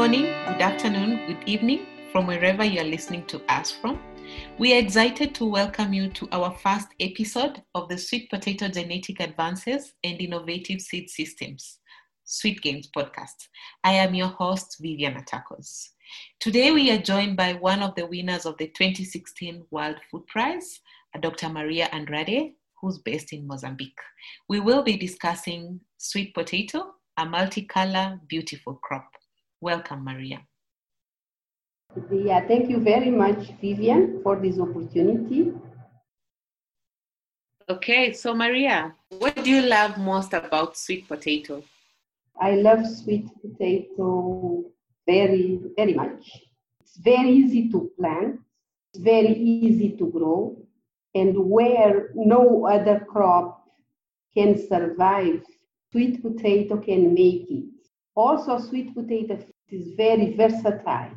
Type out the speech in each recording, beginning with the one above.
morning, good afternoon, good evening from wherever you are listening to us from. We are excited to welcome you to our first episode of the Sweet Potato Genetic Advances and Innovative Seed Systems, Sweet Gains podcast. I am your host, Vivian Atakos. Today, we are joined by one of the winners of the 2016 World Food Prize, Dr. Maria Andrade, who's based in Mozambique. We will be discussing sweet potato, a multicolor, beautiful crop. Welcome, Maria. Yeah, thank you very much, Vivian, for this opportunity. Okay, so Maria, what do you love most about sweet potato? I love sweet potato very, very much. It's very easy to plant, it's very easy to grow, and where no other crop can survive, sweet potato can make it. Also, sweet potato is very versatile,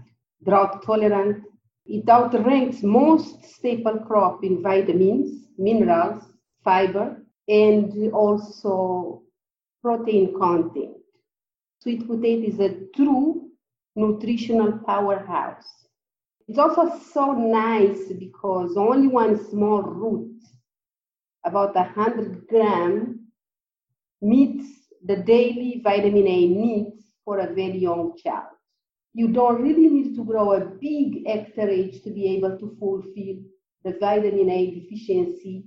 drought tolerant. It outranks most staple crop in vitamins, minerals, fiber, and also protein content. Sweet potato is a true nutritional powerhouse. It's also so nice because only one small root, about 100 gram, meets the daily vitamin A needs for a very young child. You don't really need to grow a big hectarage to be able to fulfill the vitamin A deficiency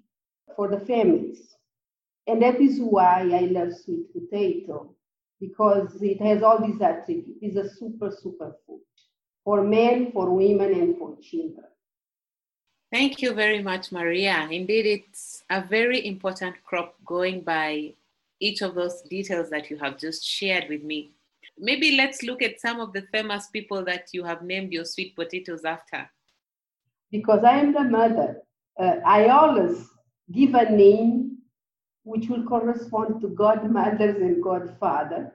for the families. And that is why I love sweet potato, because it has all these attributes. It's a super, super food for men, for women, and for children. Thank you very much, Maria. Indeed, it's a very important crop going by each of those details that you have just shared with me. Maybe let's look at some of the famous people that you have named your sweet potatoes after. Because I am the mother, uh, I always give a name which will correspond to godmothers and godfather.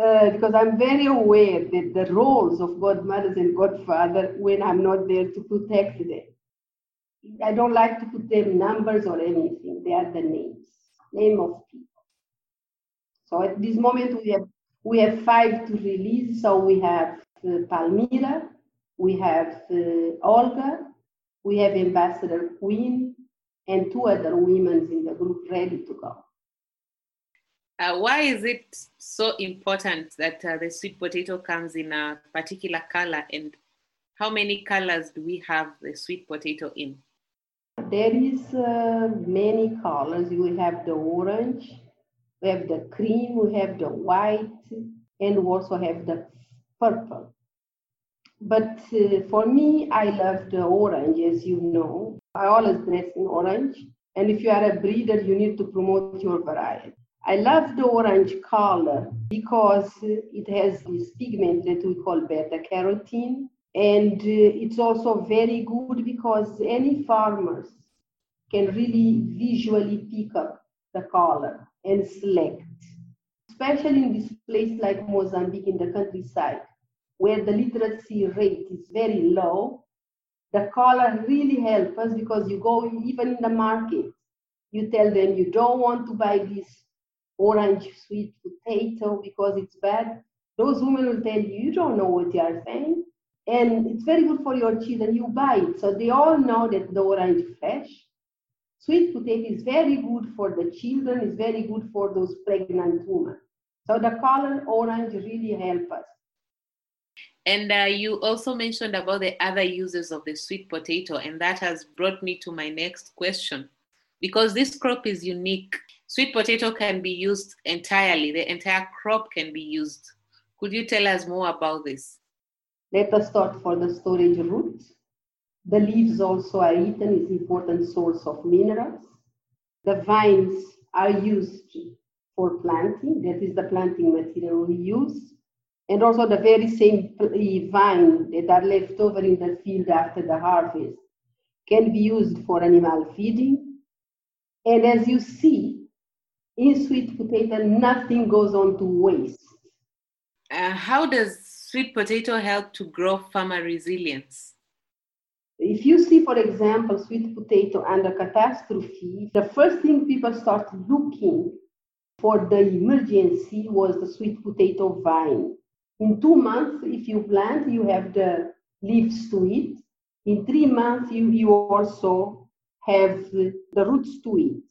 Uh, because I'm very aware that the roles of godmothers and godfather when I'm not there to protect them. I don't like to put them numbers or anything. They are the names, name of people. So at this moment we have we have five to release. So we have uh, Palmira, we have uh, Olga, we have Ambassador Queen, and two other women in the group ready to go. Uh, why is it so important that uh, the sweet potato comes in a particular color and how many colors do we have the sweet potato in? There is uh, many colors. We have the orange, we have the cream, we have the white, and we also have the purple. But uh, for me, I love the orange, as you know. I always dress in orange. And if you are a breeder, you need to promote your variety. I love the orange color because it has this pigment that we call beta carotene. And uh, it's also very good because any farmers can really visually pick up the color and select, especially in this place like Mozambique in the countryside, where the literacy rate is very low. The color really helps us because you go even in the market, you tell them you don't want to buy this orange sweet potato because it's bad. Those women will tell you, you don't know what you are saying. And it's very good for your children. You buy it. So they all know that the orange is fresh Sweet potato is very good for the children, it's very good for those pregnant women. So the color orange really help us. And uh, you also mentioned about the other uses of the sweet potato, and that has brought me to my next question. Because this crop is unique, sweet potato can be used entirely, the entire crop can be used. Could you tell us more about this? Let us start for the storage root. The leaves also are eaten, is important source of minerals. The vines are used for planting, that is the planting material we use. And also the very same vine that are left over in the field after the harvest can be used for animal feeding. And as you see, in sweet potato, nothing goes on to waste. Uh, how does sweet potato help to grow farmer resilience? If you see, for example, sweet potato under catastrophe, the first thing people start looking for the emergency was the sweet potato vine. In two months, if you plant, you have the leaves to eat. In three months, you, you also have the roots to eat.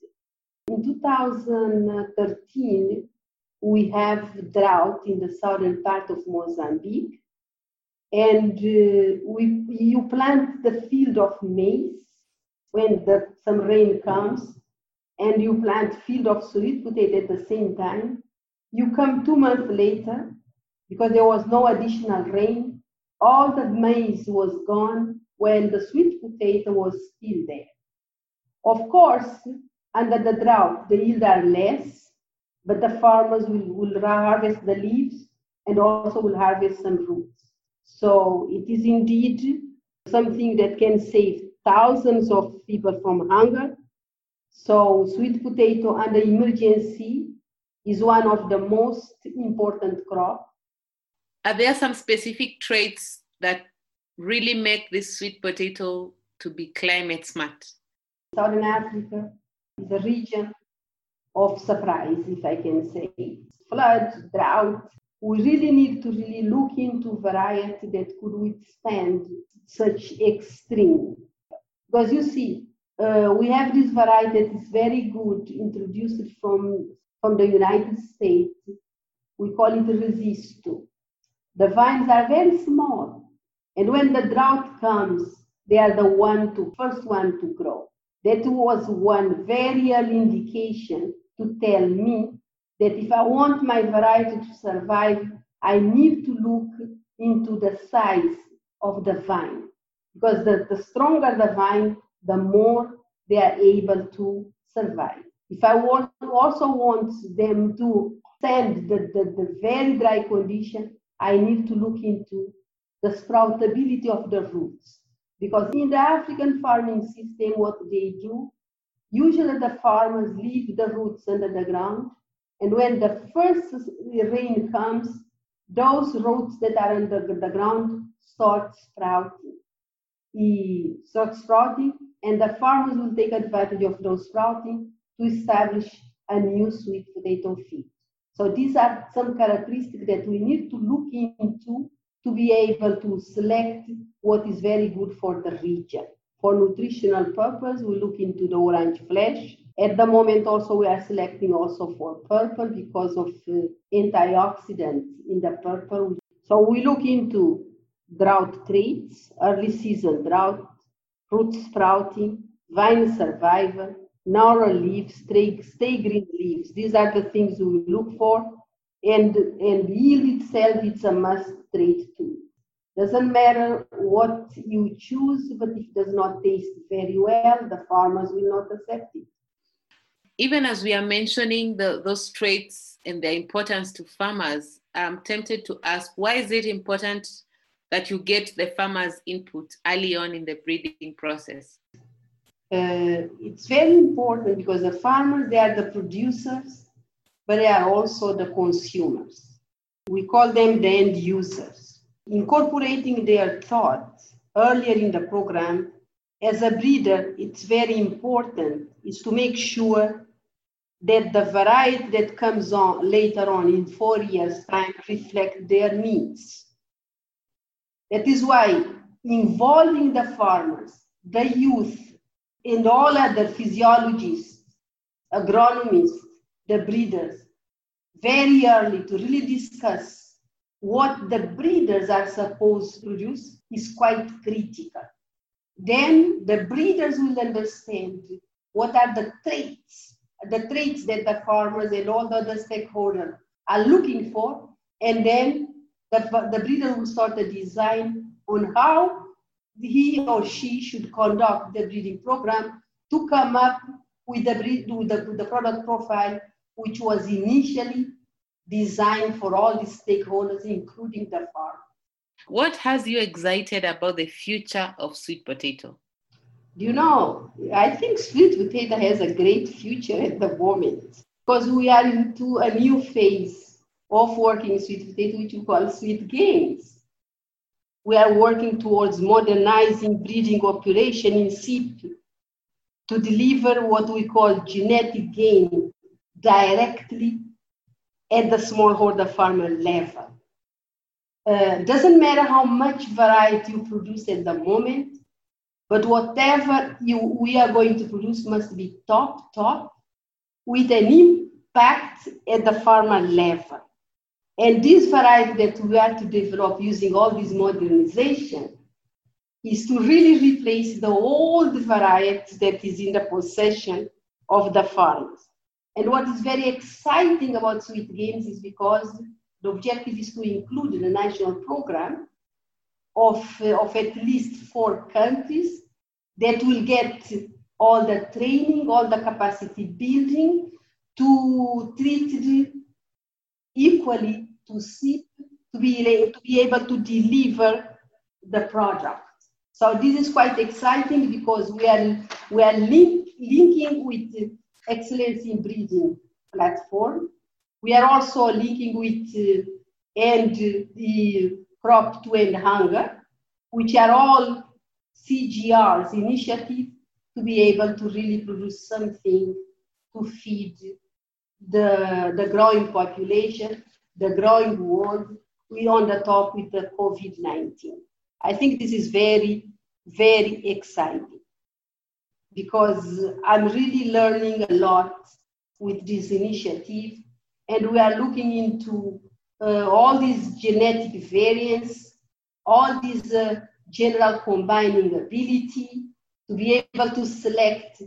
In 2013, we have drought in the southern part of Mozambique. And uh, we, you plant the field of maize when the, some rain comes, and you plant field of sweet potato at the same time. You come two months later, because there was no additional rain, all the maize was gone when the sweet potato was still there. Of course, under the drought, the yield are less, but the farmers will, will harvest the leaves and also will harvest some roots. So it is indeed something that can save thousands of people from hunger. So sweet potato under emergency is one of the most important crops. Are there some specific traits that really make this sweet potato to be climate smart? Southern Africa is a region of surprise, if I can say. Flood, drought. We really need to really look into variety that could withstand such extreme. Because you see, uh, we have this variety that is very good, introduced from, from the United States. We call it Resisto. The vines are very small, and when the drought comes, they are the one to first one to grow. That was one very early indication to tell me that if I want my variety to survive, I need to look into the size of the vine. Because the, the stronger the vine, the more they are able to survive. If I want, also want them to stand the, the, the very dry condition, I need to look into the sproutability of the roots. Because in the African farming system, what they do, usually the farmers leave the roots under the ground. And when the first rain comes, those roots that are under the ground start sprouting. He starts sprouting, and the farmers will take advantage of those sprouting to establish a new sweet potato field. So these are some characteristics that we need to look into to be able to select what is very good for the region. For nutritional purpose, we look into the orange flesh. At the moment also we are selecting also for purple because of uh, antioxidants in the purple. So we look into drought traits, early season drought, root sprouting, vine survival, narrow leaves, stay, stay green leaves. These are the things we look for and and yield itself it's a must trait too doesn't matter what you choose but if it does not taste very well the farmers will not accept it even as we are mentioning the, those traits and their importance to farmers i'm tempted to ask why is it important that you get the farmers input early on in the breeding process uh, it's very important because the farmers they are the producers but they are also the consumers. We call them the end users. Incorporating their thoughts earlier in the program, as a breeder, it's very important is to make sure that the variety that comes on later on in four years' time reflect their needs. That is why involving the farmers, the youth, and all other physiologists, agronomists, the breeders very early to really discuss what the breeders are supposed to produce is quite critical. Then the breeders will understand what are the traits, the traits that the farmers and all the other stakeholders are looking for, and then the, the breeder will start a design on how he or she should conduct the breeding program to come up with the, breed, with the, with the product profile which was initially designed for all the stakeholders, including the farm. What has you excited about the future of sweet potato? You know, I think sweet potato has a great future at the moment because we are into a new phase of working sweet potato, which we call sweet gains. We are working towards modernizing breeding operation in situ to deliver what we call genetic gain directly at the smallholder farmer level. Uh, doesn't matter how much variety you produce at the moment, but whatever you, we are going to produce must be top, top, with an impact at the farmer level. And this variety that we are to develop using all this modernization is to really replace the old variety that is in the possession of the farmers. And what is very exciting about Sweet Gains is because the objective is to include the national program of, uh, of at least four countries that will get all the training, all the capacity building to treat equally to see to be, to be able to deliver the product. So this is quite exciting because we are, we are link, linking with excellence in breeding platform. We are also linking with uh, and the crop to end hunger, which are all CGIAR's initiative to be able to really produce something to feed the, the growing population, the growing world, we on the top with the COVID-19. I think this is very, very exciting because I'm really learning a lot with this initiative and we are looking into uh, all these genetic variants, all these uh, general combining ability to be able to select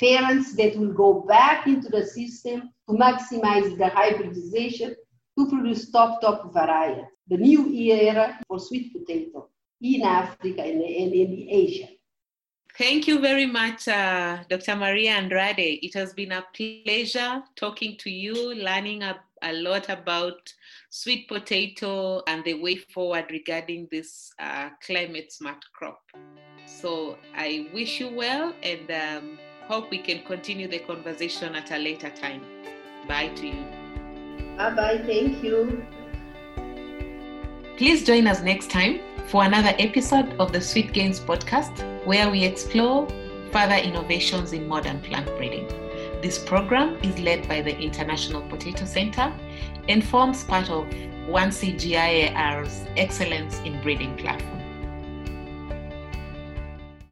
parents that will go back into the system to maximize the hybridization to produce top, top variety. The new era for sweet potato in Africa and, and in Asia. Thank you very much, uh, Dr. Maria Andrade. It has been a pleasure talking to you, learning a, a lot about sweet potato and the way forward regarding this uh, climate smart crop. So I wish you well and um, hope we can continue the conversation at a later time. Bye to you. Bye bye. Thank you. Please join us next time for another episode of the Sweet Gains podcast, where we explore further innovations in modern plant breeding. This program is led by the International Potato Center and forms part of 1CGIAR's Excellence in Breeding platform.